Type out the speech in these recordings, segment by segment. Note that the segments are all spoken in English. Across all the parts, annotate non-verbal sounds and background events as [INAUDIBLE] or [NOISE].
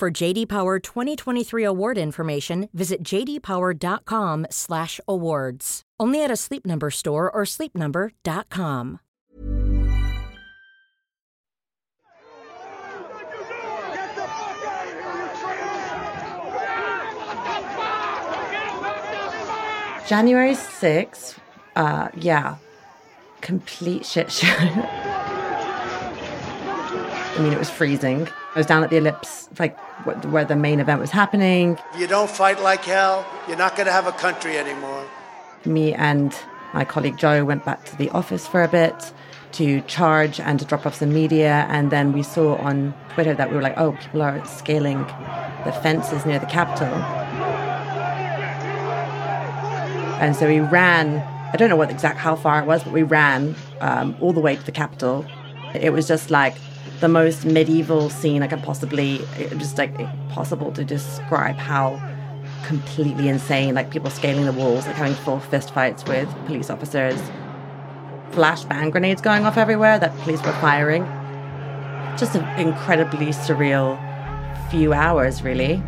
For JD Power 2023 award information, visit jdpower.com/awards. Only at a Sleep Number store or sleepnumber.com. January 6th, uh, yeah, complete shit show. [LAUGHS] I mean, it was freezing. I was down at the ellipse, like where the main event was happening. If you don't fight like hell, you're not going to have a country anymore. Me and my colleague Joe went back to the office for a bit to charge and to drop off some media. And then we saw on Twitter that we were like, oh, people are scaling the fences near the Capitol. And so we ran, I don't know what exact how far it was, but we ran um, all the way to the Capitol. It was just like the most medieval scene I could possibly, just like possible to describe how completely insane, like people scaling the walls, like having full fist fights with police officers, flashbang grenades going off everywhere that police were firing. Just an incredibly surreal few hours, really.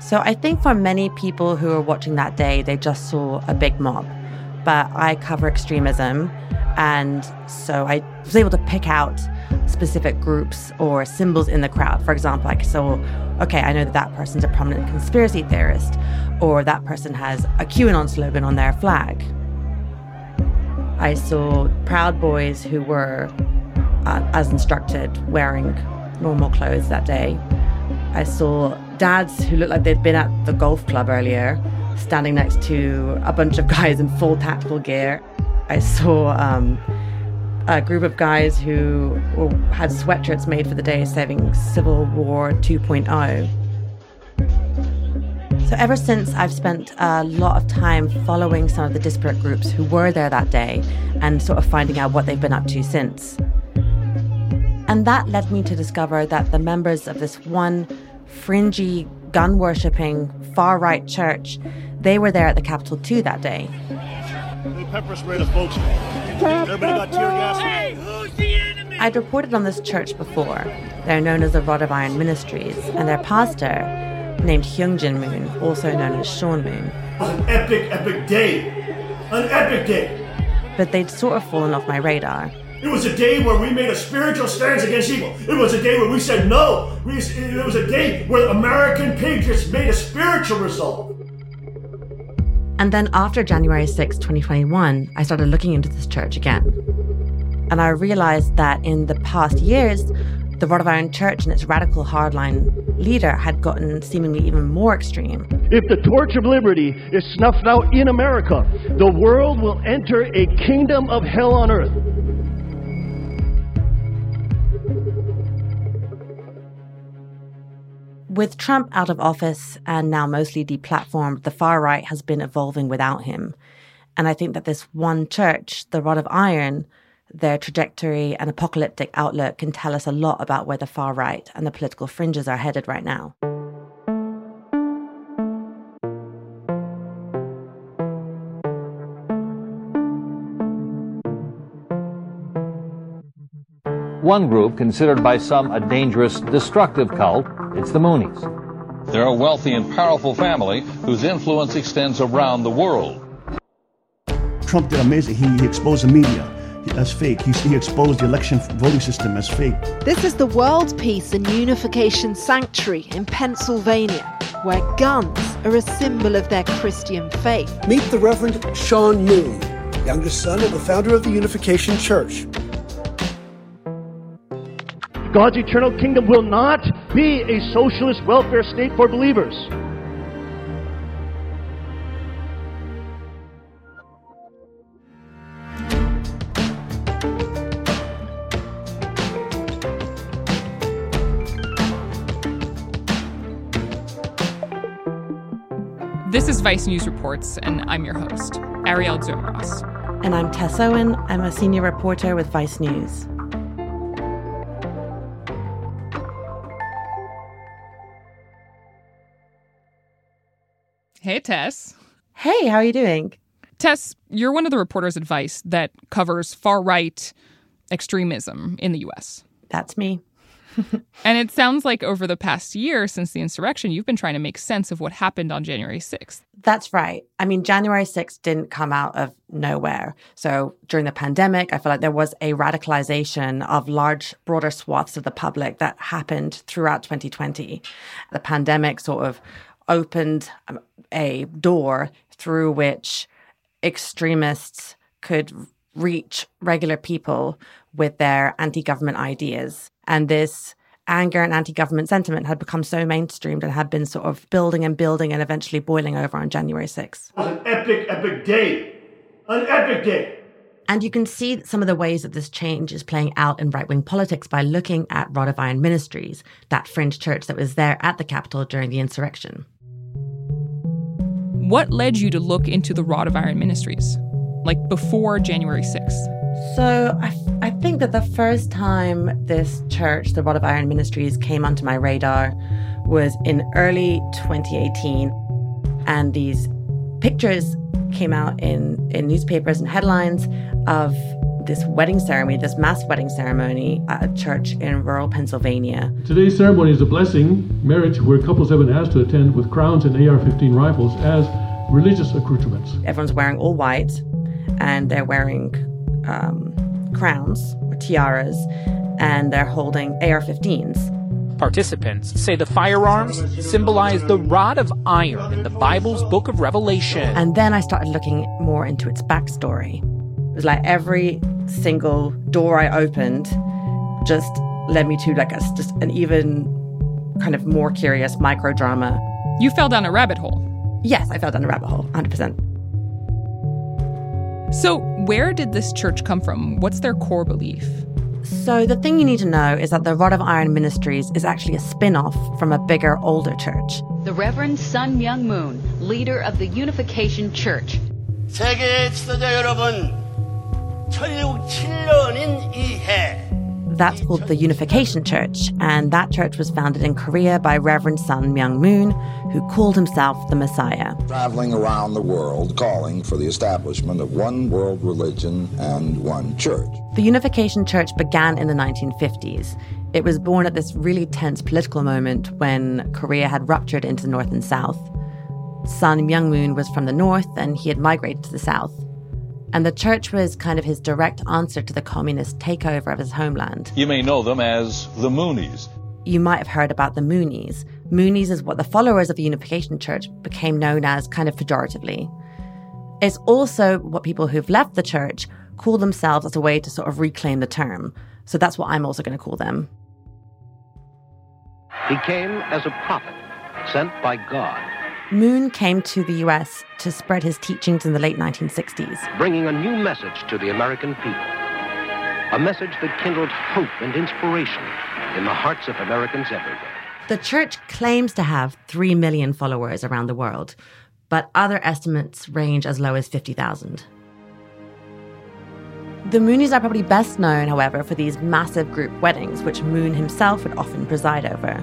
So I think for many people who were watching that day, they just saw a big mob. But I cover extremism, and so I was able to pick out specific groups or symbols in the crowd. For example, I saw, okay, I know that that person's a prominent conspiracy theorist, or that person has a QAnon slogan on their flag. I saw Proud Boys who were, uh, as instructed, wearing normal clothes that day. I saw dads who looked like they'd been at the golf club earlier, standing next to a bunch of guys in full tactical gear. I saw um, a group of guys who had sweatshirts made for the day saving Civil War 2.0. So, ever since, I've spent a lot of time following some of the disparate groups who were there that day and sort of finding out what they've been up to since. And that led me to discover that the members of this one fringy, gun worshipping, far right church, they were there at the Capitol too that day. pepper spray the folks. Everybody got tear gas. Hey, who's the enemy? I'd reported on this church before. They're known as the Rod of Iron Ministries, and their pastor, named Hyung Jin Moon, also known as Sean Moon. It was an epic, epic day. An epic day. But they'd sort of fallen off my radar. It was a day where we made a spiritual stance against evil. It was a day where we said no. We, it was a day where American patriots made a spiritual resolve. And then after January 6, 2021, I started looking into this church again. And I realized that in the past years, the Rod of Iron Church and its radical hardline leader had gotten seemingly even more extreme. If the torch of liberty is snuffed out in America, the world will enter a kingdom of hell on earth. With Trump out of office and now mostly deplatformed, the far right has been evolving without him. And I think that this one church, the Rod of Iron, their trajectory and apocalyptic outlook can tell us a lot about where the far right and the political fringes are headed right now. One group considered by some a dangerous, destructive cult it's the Moonies. They're a wealthy and powerful family whose influence extends around the world. Trump did amazing. He, he exposed the media as fake. He, he, exposed the election voting system as fake. This is the World Peace and Unification Sanctuary in Pennsylvania, where guns are a symbol of their Christian faith. Meet the Reverend Sean Moon, youngest son of the founder of the Unification Church. God's eternal kingdom will not be a socialist welfare state for believers. This is Vice News Reports, and I'm your host, Arielle Duhaime-Ross. And I'm Tess Owen. I'm a senior reporter with Vice News. Hey, Tess. Hey, how are you doing? Tess, you're one of the reporters advice that covers far right extremism in the U.S. That's me. [LAUGHS] and it sounds like over the past year since the insurrection, you've been trying to make sense of what happened on January 6th. That's right. I mean, January 6th didn't come out of nowhere. So during the pandemic, I feel like there was a radicalization of large, broader swaths of the public that happened throughout 2020. The pandemic sort of opened um, a door through which extremists could reach regular people with their anti government ideas. And this anger and anti government sentiment had become so mainstreamed and had been sort of building and building and eventually boiling over on January 6th. It was an epic, epic day. An epic day. And you can see some of the ways that this change is playing out in right wing politics by looking at Rod of Iron Ministries, that fringe church that was there at the Capitol during the insurrection. What led you to look into the Rod of Iron Ministries, like before January 6th? So I, I think that the first time this church, the Rod of Iron Ministries, came onto my radar was in early 2018. And these pictures came out in, in newspapers and headlines of this wedding ceremony, this mass wedding ceremony at a church in rural Pennsylvania. Today's ceremony is a blessing marriage where couples have been asked to attend with crowns and AR 15 rifles as religious accoutrements. Everyone's wearing all white and they're wearing um, crowns or tiaras and they're holding AR 15s. Participants say the firearms symbolize the rod of iron in the Bible's book of Revelation. And then I started looking more into its backstory. It was like every single door I opened just led me to like a, just an even kind of more curious micro drama. You fell down a rabbit hole. Yes, I fell down a rabbit hole, 100%. So, where did this church come from? What's their core belief? So, the thing you need to know is that the Rod of Iron Ministries is actually a spin off from a bigger, older church. The Reverend Sun Myung Moon, leader of the Unification Church. 세계 지도자 여러분, 1067년인 이해 that's called the Unification Church, and that church was founded in Korea by Reverend Sun Myung Moon, who called himself the Messiah. Traveling around the world calling for the establishment of one world religion and one church. The Unification Church began in the 1950s. It was born at this really tense political moment when Korea had ruptured into the North and South. Sun Myung Moon was from the North and he had migrated to the South and the church was kind of his direct answer to the communist takeover of his homeland. You may know them as the Moonies. You might have heard about the Moonies. Moonies is what the followers of the Unification Church became known as kind of pejoratively. It's also what people who've left the church call themselves as a way to sort of reclaim the term. So that's what I'm also going to call them. He came as a prophet sent by God Moon came to the US to spread his teachings in the late 1960s, bringing a new message to the American people. A message that kindled hope and inspiration in the hearts of Americans everywhere. The church claims to have 3 million followers around the world, but other estimates range as low as 50,000. The Moonies are probably best known, however, for these massive group weddings, which Moon himself would often preside over.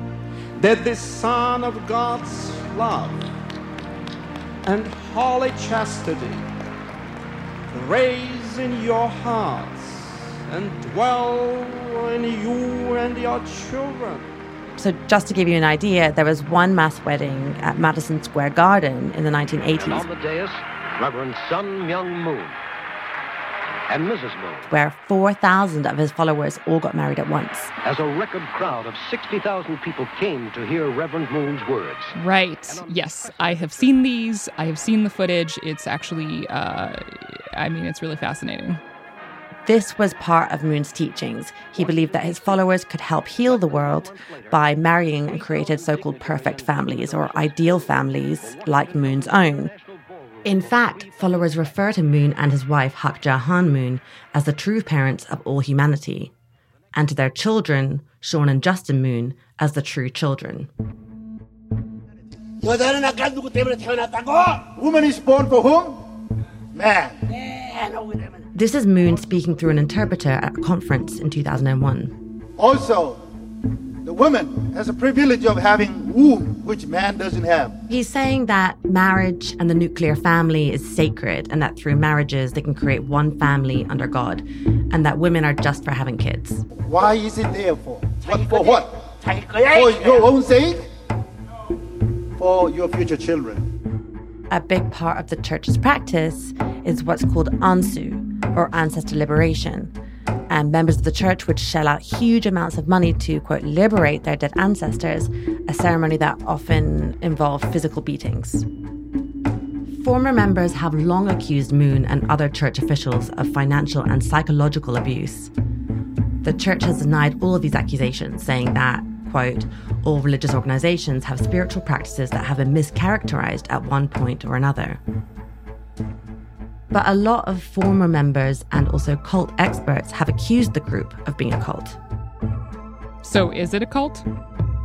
That the Son of God's love and holy chastity raise in your hearts and dwell in you and your children. So, just to give you an idea, there was one mass wedding at Madison Square Garden in the 1980s. And on the dais, Reverend Sun Myung Moon and Mrs. Moon. Where 4,000 of his followers all got married at once. As a record crowd of 60,000 people came to hear Reverend Moon's words. Right. Yes. I have seen these. I have seen the footage. It's actually, uh, I mean, it's really fascinating. This was part of Moon's teachings. He believed that his followers could help heal the world by marrying and created so called perfect families or ideal families like Moon's own. In fact, followers refer to Moon and his wife Hak Ja Han Moon as the true parents of all humanity, and to their children, Sean and Justin Moon, as the true children. Woman is born for whom? Man. Oh, this is Moon speaking through an interpreter at a conference in 2001. Also, the woman has the privilege of having womb which man doesn't have. He's saying that marriage and the nuclear family is sacred and that through marriages they can create one family under God and that women are just for having kids. Why is it there for? What, for what? For your own sake? For your future children. A big part of the church's practice is what's called ansu, or ancestor liberation. And members of the church would shell out huge amounts of money to, quote, liberate their dead ancestors, a ceremony that often involved physical beatings. Former members have long accused Moon and other church officials of financial and psychological abuse. The church has denied all of these accusations, saying that, quote, all religious organizations have spiritual practices that have been mischaracterized at one point or another. But a lot of former members and also cult experts have accused the group of being a cult. So, is it a cult?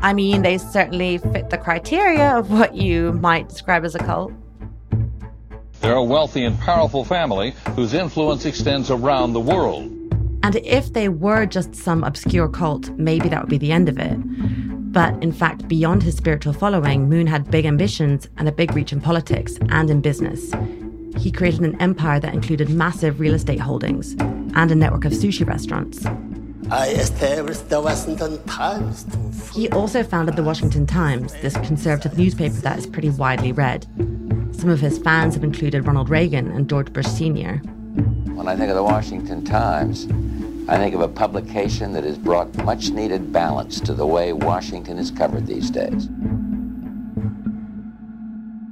I mean, they certainly fit the criteria of what you might describe as a cult. They're a wealthy and powerful family whose influence extends around the world. And if they were just some obscure cult, maybe that would be the end of it. But in fact, beyond his spiritual following, Moon had big ambitions and a big reach in politics and in business. He created an empire that included massive real estate holdings and a network of sushi restaurants. I established the Washington Times. He also founded the Washington Times, this conservative newspaper that is pretty widely read. Some of his fans have included Ronald Reagan and George Bush Sr. When I think of the Washington Times, I think of a publication that has brought much needed balance to the way Washington is covered these days.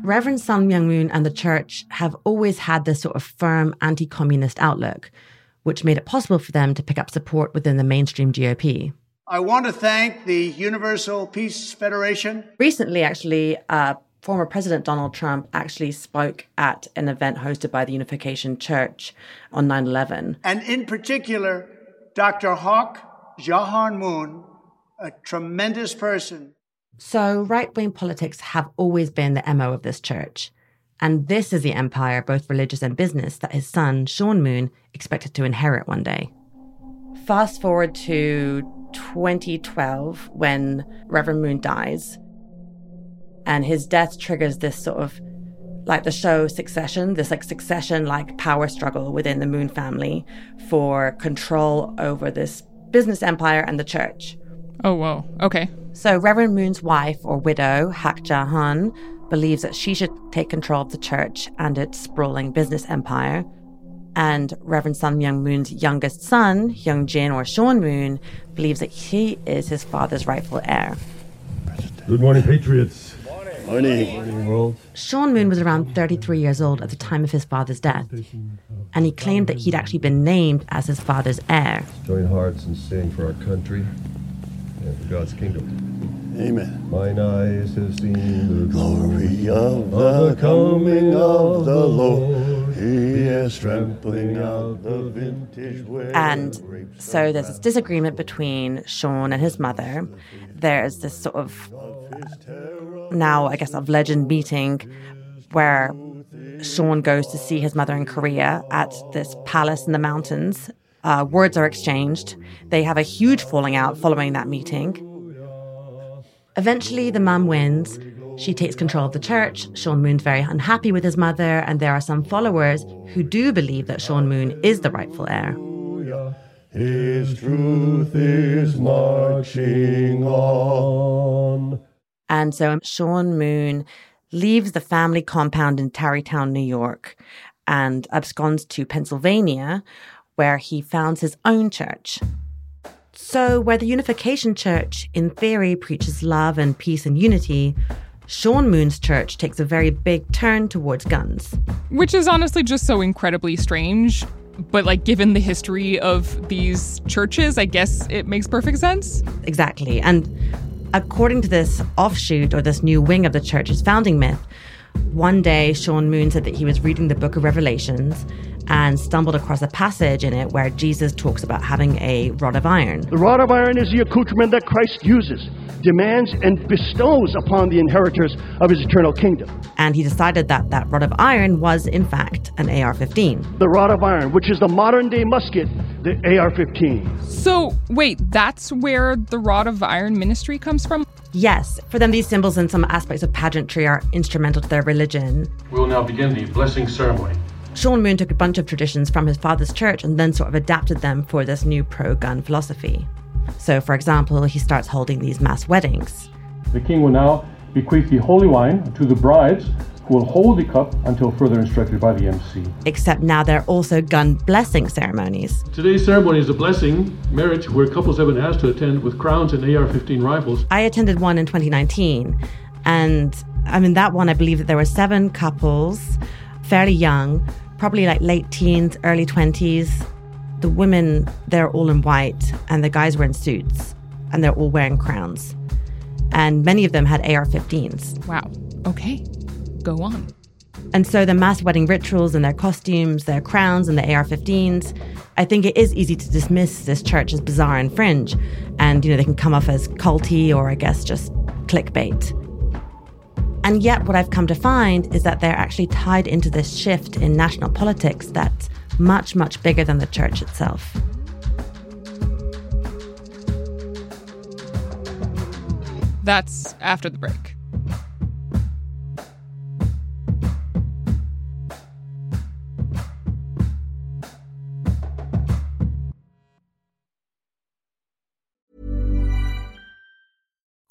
Reverend Sun Myung Moon and the church have always had this sort of firm anti communist outlook, which made it possible for them to pick up support within the mainstream GOP. I want to thank the Universal Peace Federation. Recently, actually, uh, former President Donald Trump actually spoke at an event hosted by the Unification Church on 9 11. And in particular, Dr. Hak Ja Han Moon, a tremendous person. So, right wing politics have always been the MO of this church. And this is the empire, both religious and business, that his son, Sean Moon, expected to inherit one day. Fast forward to 2012, when Reverend Moon dies, and his death triggers this sort of like the show Succession, this like succession like power struggle within the Moon family for control over this business empire and the church. Oh, whoa. Okay. So Reverend Moon's wife or widow, Hak Ja Han, believes that she should take control of the church and its sprawling business empire. And Reverend Sun Myung Moon's youngest son, Hyung Jin or Sean Moon, believes that he is his father's rightful heir. Good morning, Patriots. Morning. Morning, world. Sean Moon was around 33 years old at the time of his father's death, and he claimed that he'd actually been named as his father's heir. Join hearts and sing for our country and for God's kingdom. Amen. Mine eyes have seen the Glory of of the coming of the Lord. He is trampling out the vintage way. And so there's this disagreement between Sean and his mother. There's this sort of now, I guess, of legend meeting where Sean goes to see his mother in Korea at this palace in the mountains. Uh, words are exchanged. They have a huge falling out following that meeting. Eventually, the mum wins. She takes control of the church. Sean Moon's very unhappy with his mother, and there are some followers who do believe that Sean Moon is the rightful heir. His truth is marching on. And so Sean Moon leaves the family compound in Tarrytown, New York, and absconds to Pennsylvania, where he founds his own church. So, where the Unification Church, in theory, preaches love and peace and unity, Sean Moon's church takes a very big turn towards guns. Which is honestly just so incredibly strange. But, like, given the history of these churches, I guess it makes perfect sense. Exactly. And according to this offshoot or this new wing of the church's founding myth, One day, Sean Moon said that he was reading the book of Revelations and stumbled across a passage in it where Jesus talks about having a rod of iron. The rod of iron is the accoutrement that Christ uses, demands, and bestows upon the inheritors of his eternal kingdom. And he decided that that rod of iron was, in fact, an AR 15. The rod of iron, which is the modern day musket, the AR 15. So, wait, that's where the rod of iron ministry comes from? Yes, for them, these symbols and some aspects of pageantry are instrumental to their religion. We will now begin the blessing ceremony. Sean Moon took a bunch of traditions from his father's church and then sort of adapted them for this new pro gun philosophy. So, for example, he starts holding these mass weddings. The king will now bequeath the holy wine to the brides, who will hold the cup until further instructed by the MC. Except now there are also gun blessing ceremonies. Today's ceremony is a blessing marriage where couples have been asked to attend with crowns and AR 15 rifles. I attended one in 2019, and I mean, that one, I believe that there were seven couples, fairly young, probably like late teens, early 20s. The women, they're all in white, and the guys were in suits, and they're all wearing crowns. And many of them had AR 15s. Wow. Okay. Go on. And so the mass wedding rituals and their costumes, their crowns, and the AR 15s, I think it is easy to dismiss this church as bizarre and fringe. And, you know, they can come off as culty or, I guess, just clickbait. And yet, what I've come to find is that they're actually tied into this shift in national politics that's much, much bigger than the church itself. That's after the break.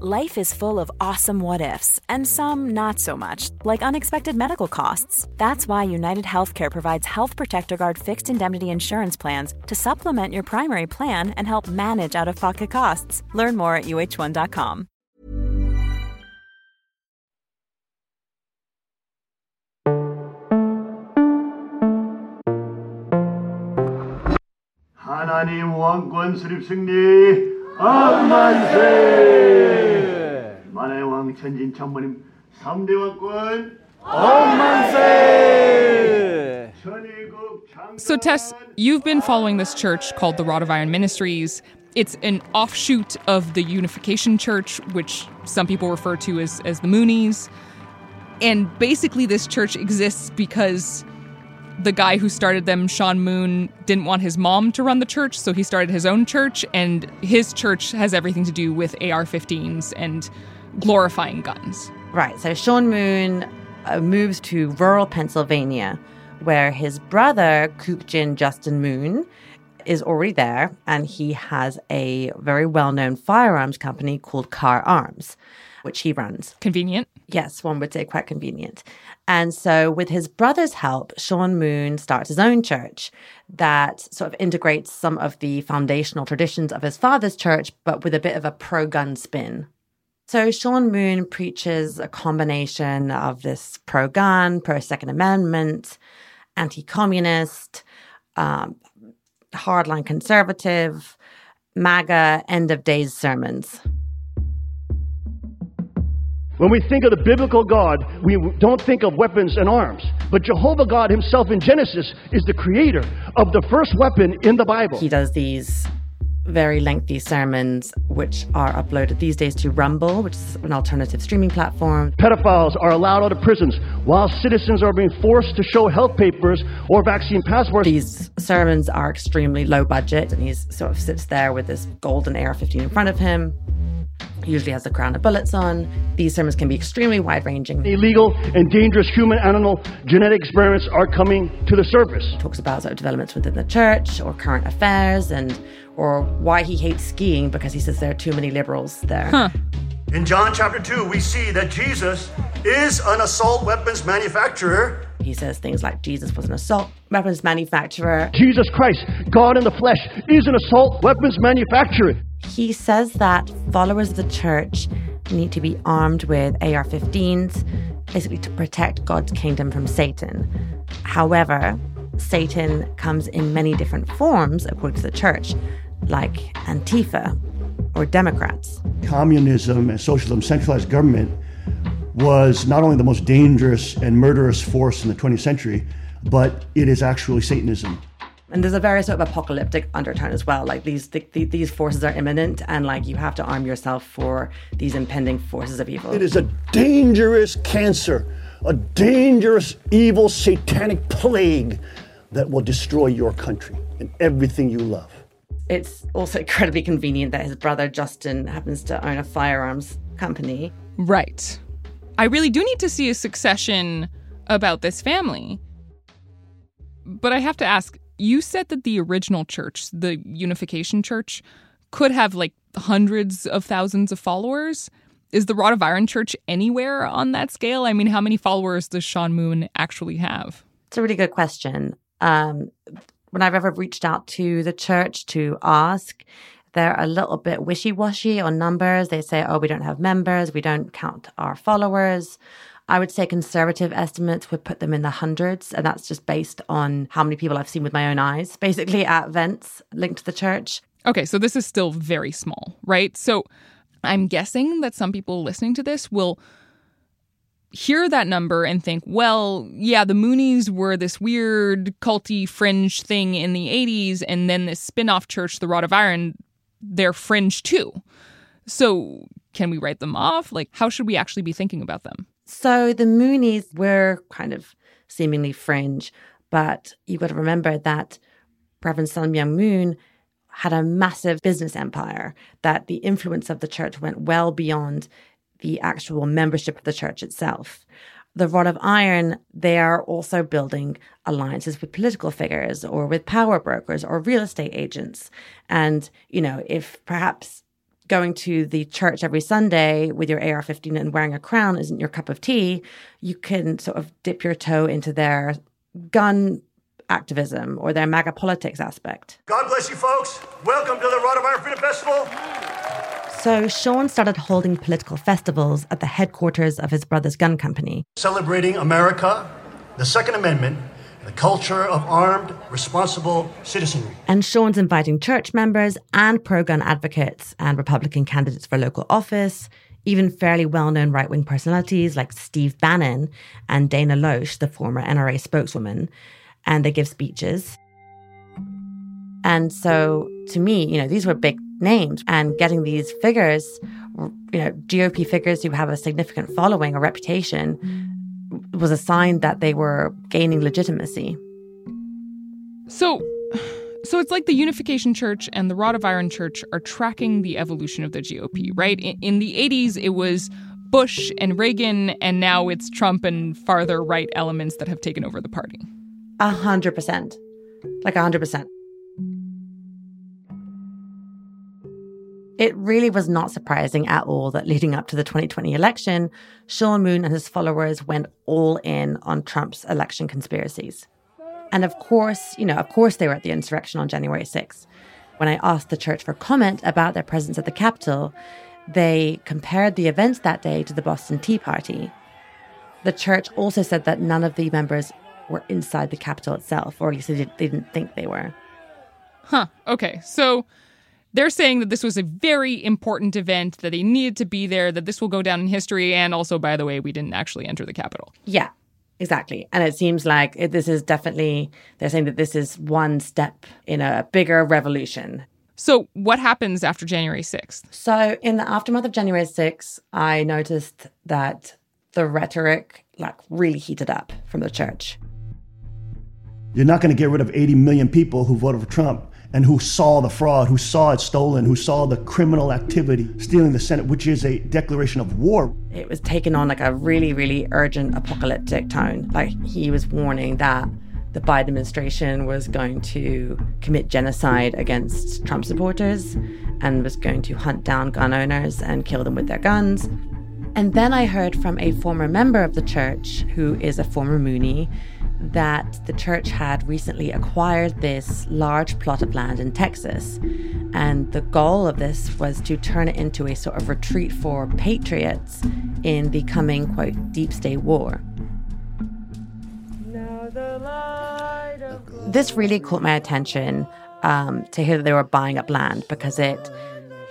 Life is full of awesome what ifs and some not so much, like unexpected medical costs. That's why United Healthcare provides Health Protector Guard fixed indemnity insurance plans to supplement your primary plan and help manage out-of-pocket costs. Learn more at uh1.com. 하나님 왕권 수립 승리 억만세 만의 왕 천진 천모님 3대 왕권 억만세 So, Tess, you've been following this church called the Rod of Iron Ministries. It's an offshoot of the Unification Church, which some people refer to as, as the Moonies. And basically, this church exists because the guy who started them, Sean Moon, didn't want his mom to run the church, so he started his own church. And his church has everything to do with AR 15s and glorifying guns. Right. So Sean Moon uh, moves to rural Pennsylvania, where his brother, Kookjin Justin Moon, is already there, and he has a very well known firearms company called Kahr Arms, which he runs. Convenient. Yes, one would say quite convenient. And so, with his brother's help, Sean Moon starts his own church that sort of integrates some of the foundational traditions of his father's church, but with a bit of a pro gun spin. So, Sean Moon preaches a combination of this pro gun, pro Second Amendment, anti communist, um, hardline conservative, MAGA, end of days sermons. When we think of the biblical God, we don't think of weapons and arms. But Jehovah God himself in Genesis is the creator of the first weapon in the Bible. He does these very lengthy sermons, which are uploaded these days to Rumble, which is an alternative streaming platform. Pedophiles are allowed out of prisons while citizens are being forced to show health papers or vaccine passports. These sermons are extremely low budget, and he sort of sits there with this golden AR 15 in front of him. Usually has a crown of bullets on. These sermons can be extremely wide ranging. Illegal and dangerous human animal genetic experiments are coming to the surface. Talks about sort of developments within the church or current affairs and or why he hates skiing because he says there are too many liberals there. Huh. In John chapter 2, we see that Jesus is an assault weapons manufacturer. He says things like Jesus was an assault weapons manufacturer. Jesus Christ, God in the flesh, is an assault weapons manufacturer. He says that followers of the church need to be armed with AR 15s, basically to protect God's kingdom from Satan. However, Satan comes in many different forms, according to the church, like Antifa or Democrats. Communism and socialism, centralized government, was not only the most dangerous and murderous force in the 20th century, but it is actually Satanism. And there's a very sort of apocalyptic undertone as well. Like these the, the, these forces are imminent, and like you have to arm yourself for these impending forces of evil. It is a dangerous cancer, a dangerous, evil, satanic plague that will destroy your country and everything you love. It's also [LAUGHS] incredibly convenient that his brother Justin happens to own a firearms company. Right. I really do need to see a succession about this family. But I have to ask you said that the original church, the Unification Church, could have like hundreds of thousands of followers. Is the Rod of Iron Church anywhere on that scale? I mean, how many followers does Sean Moon actually have? It's a really good question. Um, when I've ever reached out to the church to ask, they're a little bit wishy washy on numbers. They say, oh, we don't have members, we don't count our followers. I would say conservative estimates would put them in the hundreds, and that's just based on how many people I've seen with my own eyes, basically at events linked to the church. Okay, so this is still very small, right? So I'm guessing that some people listening to this will hear that number and think, well, yeah, the Moonies were this weird culty fringe thing in the 80s, and then this spin off church, the Rod of Iron, they're fringe too. So can we write them off? Like, how should we actually be thinking about them? So the Moonies were kind of seemingly fringe, but you've got to remember that Reverend Sun Myung Moon had a massive business empire, that the influence of the church went well beyond the actual membership of the church itself. The Rod of Iron, they are also building alliances with political figures or with power brokers or real estate agents. And, you know, if perhaps going to the church every Sunday with your AR 15 and wearing a crown isn't your cup of tea, you can sort of dip your toe into their gun activism or their MAGA politics aspect. God bless you, folks. Welcome to the Rod of Iron Freedom Festival. So Sean started holding political festivals at the headquarters of his brother's gun company. Celebrating America, the Second Amendment, the culture of armed, responsible citizenry. And Sean's inviting church members and pro gun advocates and Republican candidates for local office, even fairly well known right wing personalities like Steve Bannon and Dana Loesch, the former NRA spokeswoman. And they give speeches. And so to me, you know, these were big names and getting these figures, you know, GOP figures who have a significant following or reputation was a sign that they were gaining legitimacy. So so it's like the Unification Church and the Rod of Iron Church are tracking the evolution of the GOP, right? In, in the 80s it was Bush and Reagan and now it's Trump and farther right elements that have taken over the party. A hundred percent. Like a hundred percent. It really was not surprising at all that leading up to the 2020 election, Sean Moon and his followers went all in on Trump's election conspiracies. And of course, you know, of course they were at the insurrection on January 6th. When I asked the church for comment about their presence at the Capitol, they compared the events that day to the Boston Tea Party. The church also said that none of the members were inside the Capitol itself, or at least they didn't think they were. Huh. Okay. So they're saying that this was a very important event, that they needed to be there, that this will go down in history, and also, by the way, we didn't actually enter the Capitol. Yeah, exactly. And it seems like it, this is definitely, they're saying that this is one step in a bigger revolution. So, what happens after January 6th? So, in the aftermath of January 6th, I noticed that the rhetoric like really heated up from the church. You're not going to get rid of 80 million people who voted for Trump and who saw the fraud, who saw it stolen, who saw the criminal activity stealing the Senate, which is a declaration of war. It was taken on like a really, really urgent apocalyptic tone. Like he was warning that the Biden administration was going to commit genocide against Trump supporters and was going to hunt down gun owners and kill them with their guns. And then I heard from a former member of the church, who is a former Moonie, that the church had recently acquired this large plot of land in Texas. And the goal of this was to turn it into a sort of retreat for patriots in the coming, quote, deep state war. This really caught my attention um, to hear that they were buying up land because it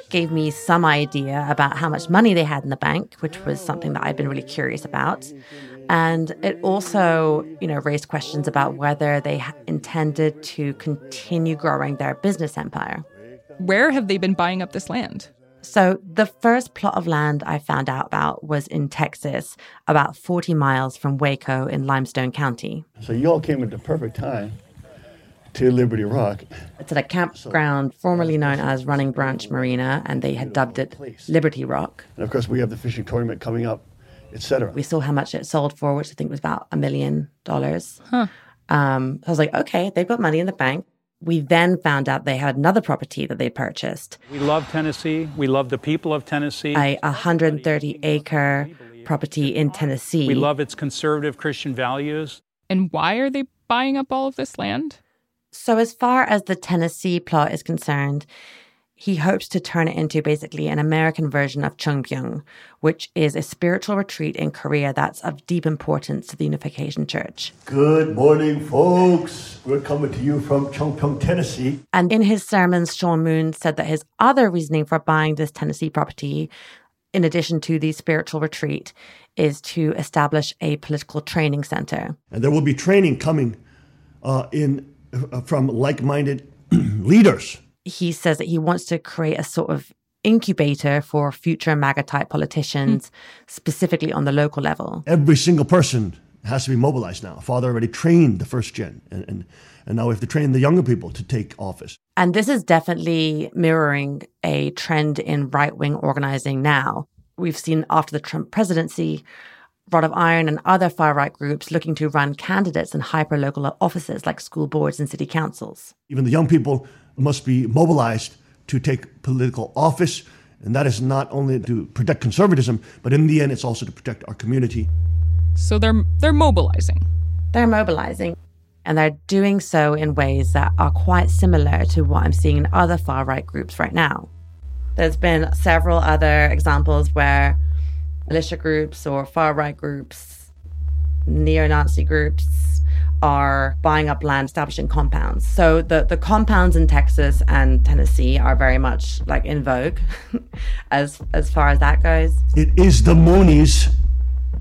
gave me some idea about how much money they had in the bank, which was something that I'd been really curious about. And it also, you know, raised questions about whether they intended to continue growing their business empire. Where have they been buying up this land? So, the first plot of land I found out about was in Texas, about 40 miles from Waco in Limestone County. So, you all came at the perfect time to Liberty Rock. It's at a campground formerly known as Running Branch Marina, and they had dubbed it Liberty Rock. And of course, we have the fishing tournament coming up, etc. We saw how much it sold for, which I think was about a million dollars. Huh. Um, I was like, okay, they've got money in the bank. We then found out they had another property that they purchased. We love Tennessee. We love the people of Tennessee. A 130 acre property in Tennessee. We love its conservative Christian values. And why are they buying up all of this land? So, as far as the Tennessee plot is concerned, he hopes to turn it into basically an American version of Cheongbuk, which is a spiritual retreat in Korea that's of deep importance to the Unification Church. Good morning, folks. We're coming to you from Cheongbuk, Tennessee. And in his sermons, Sean Moon said that his other reasoning for buying this Tennessee property, in addition to the spiritual retreat, is to establish a political training center. And there will be training coming uh, in uh, from like minded [CLEARS THROAT] leaders. He says that he wants to create a sort of incubator for future MAGA type politicians, hmm. specifically on the local level. Every single person has to be mobilized now. Father already trained the first gen, and, and, and now we have to train the younger people to take office. And this is definitely mirroring a trend in right wing organizing now. We've seen after the Trump presidency, Rod of Iron and other far right groups looking to run candidates in hyper local offices like school boards and city councils. Even the young people must be mobilized to take political office. And that is not only to protect conservatism, but in the end, it's also to protect our community. So they're, they're mobilizing. They're mobilizing. And they're doing so in ways that are quite similar to what I'm seeing in other far right groups right now. There's been several other examples where militia groups or far right groups, neo Nazi groups are buying up land, establishing compounds. So the, the compounds in Texas and Tennessee are very much like in vogue [LAUGHS] as as far as that goes. It is the Moonies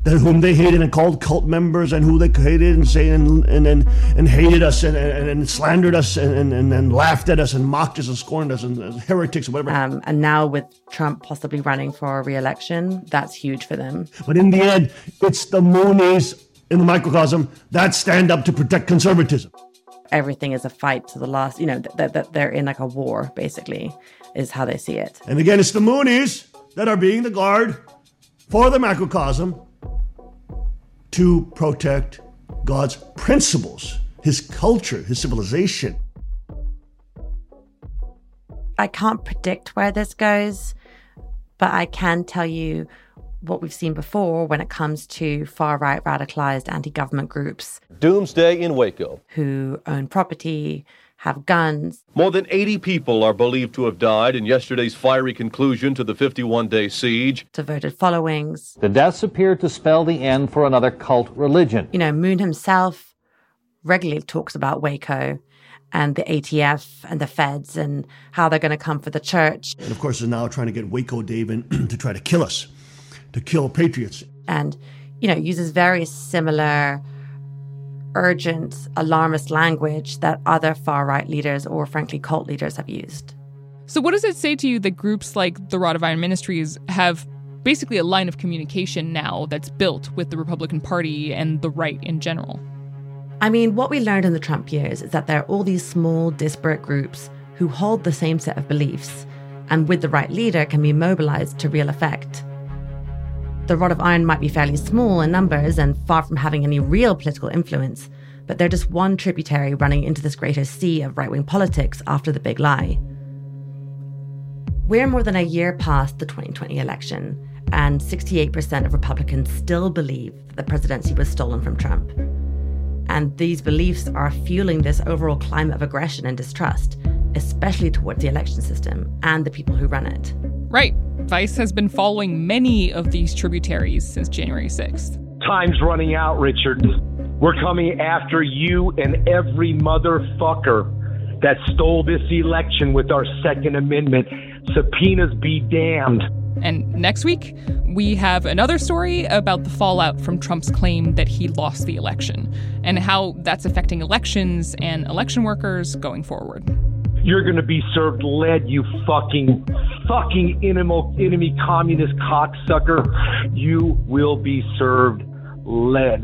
that whom they hated and called cult members and who they hated and saying and and, and, and hated us and, and, and slandered us and, and, and, laughed at us and mocked us and scorned us and, and heretics or whatever. Um, and now with Trump possibly running for re-election, that's huge for them. But in the end, it's the Moonies in the microcosm that stand up to protect conservatism. Everything is a fight to the last, you know, that, that they're in like a war, basically, is how they see it. And again, it's the Moonies that are being the guard for the macrocosm to protect God's principles, his culture, his civilization. I can't predict where this goes, but I can tell you what we've seen before when it comes to far right radicalized anti government groups. Doomsday in Waco. Who own property, have guns. More than 80 people are believed to have died in yesterday's fiery conclusion to the 51 day siege. Devoted followings. The deaths appear to spell the end for another cult religion. You know, Moon himself regularly talks about Waco and the ATF and the feds and how they're going to come for the church. And of course, they're now trying to get Waco Dave in [CLEARS THROAT] to try to kill us, to kill patriots. And, you know, uses very similar urgent, alarmist language that other far right leaders or, frankly, cult leaders have used. So, what does it say to you that groups like the Rod of Iron Ministries have basically a line of communication now that's built with the Republican Party and the right in general? I mean, what we learned in the Trump years is that there are all these small, disparate groups who hold the same set of beliefs and with the right leader can be mobilized to real effect. The Rod of Iron might be fairly small in numbers and far from having any real political influence, but they're just one tributary running into this greater sea of right wing politics after the big lie. We're more than a year past the 2020 election, and 68% of Republicans still believe that the presidency was stolen from Trump. And these beliefs are fueling this overall climate of aggression and distrust, especially towards the election system and the people who run it. Right. Vice has been following many of these tributaries since January 6th. Time's running out, Richard. We're coming after you and every motherfucker that stole this election with our Second Amendment. Subpoenas be damned. And next week, we have another story about the fallout from Trump's claim that he lost the election and how that's affecting elections and election workers going forward. You're going to be served lead, you fucking, fucking enemy, enemy communist cocksucker. You will be served lead.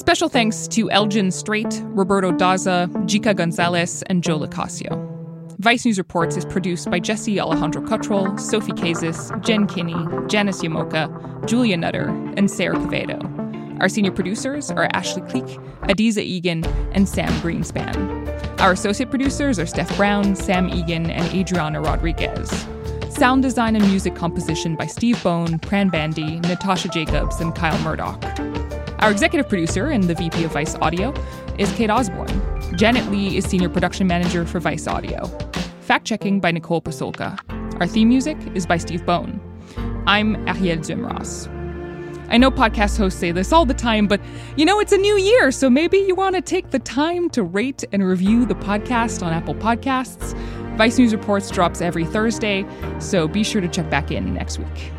Special thanks to Elgin Strait, Roberto Daza, Jika Gonzalez, and Joe Lacasio. Vice News Reports is produced by Jesse Alejandro Cottrell, Sophie Kazis, Jen Kinney, Janice Llamoca, Julia Nutter, and Sarah Quevedo. Our senior producers are Ashley Cleek, Adizah Eghan, and Sam Greenspan. Our associate producers are Steph Brown, Sam Egan, and Adriana Rodriguez. Sound design and music composition by Steve Bone, Pran Bandy, Natasha Jacobs, and Kyle Murdoch. Our executive producer and the VP of Vice Audio is Kate Osborne. Janet Lee is senior production manager for Vice Audio. Fact checking by Nicole Pasulka. Our theme music is by Steve Bone. I'm Arielle Duhaime-Ross. I know podcast hosts say this all the time, but you know, it's a new year, so maybe you want to take the time to rate and review the podcast on Apple Podcasts. Vice News Reports drops every Thursday, so be sure to check back in next week.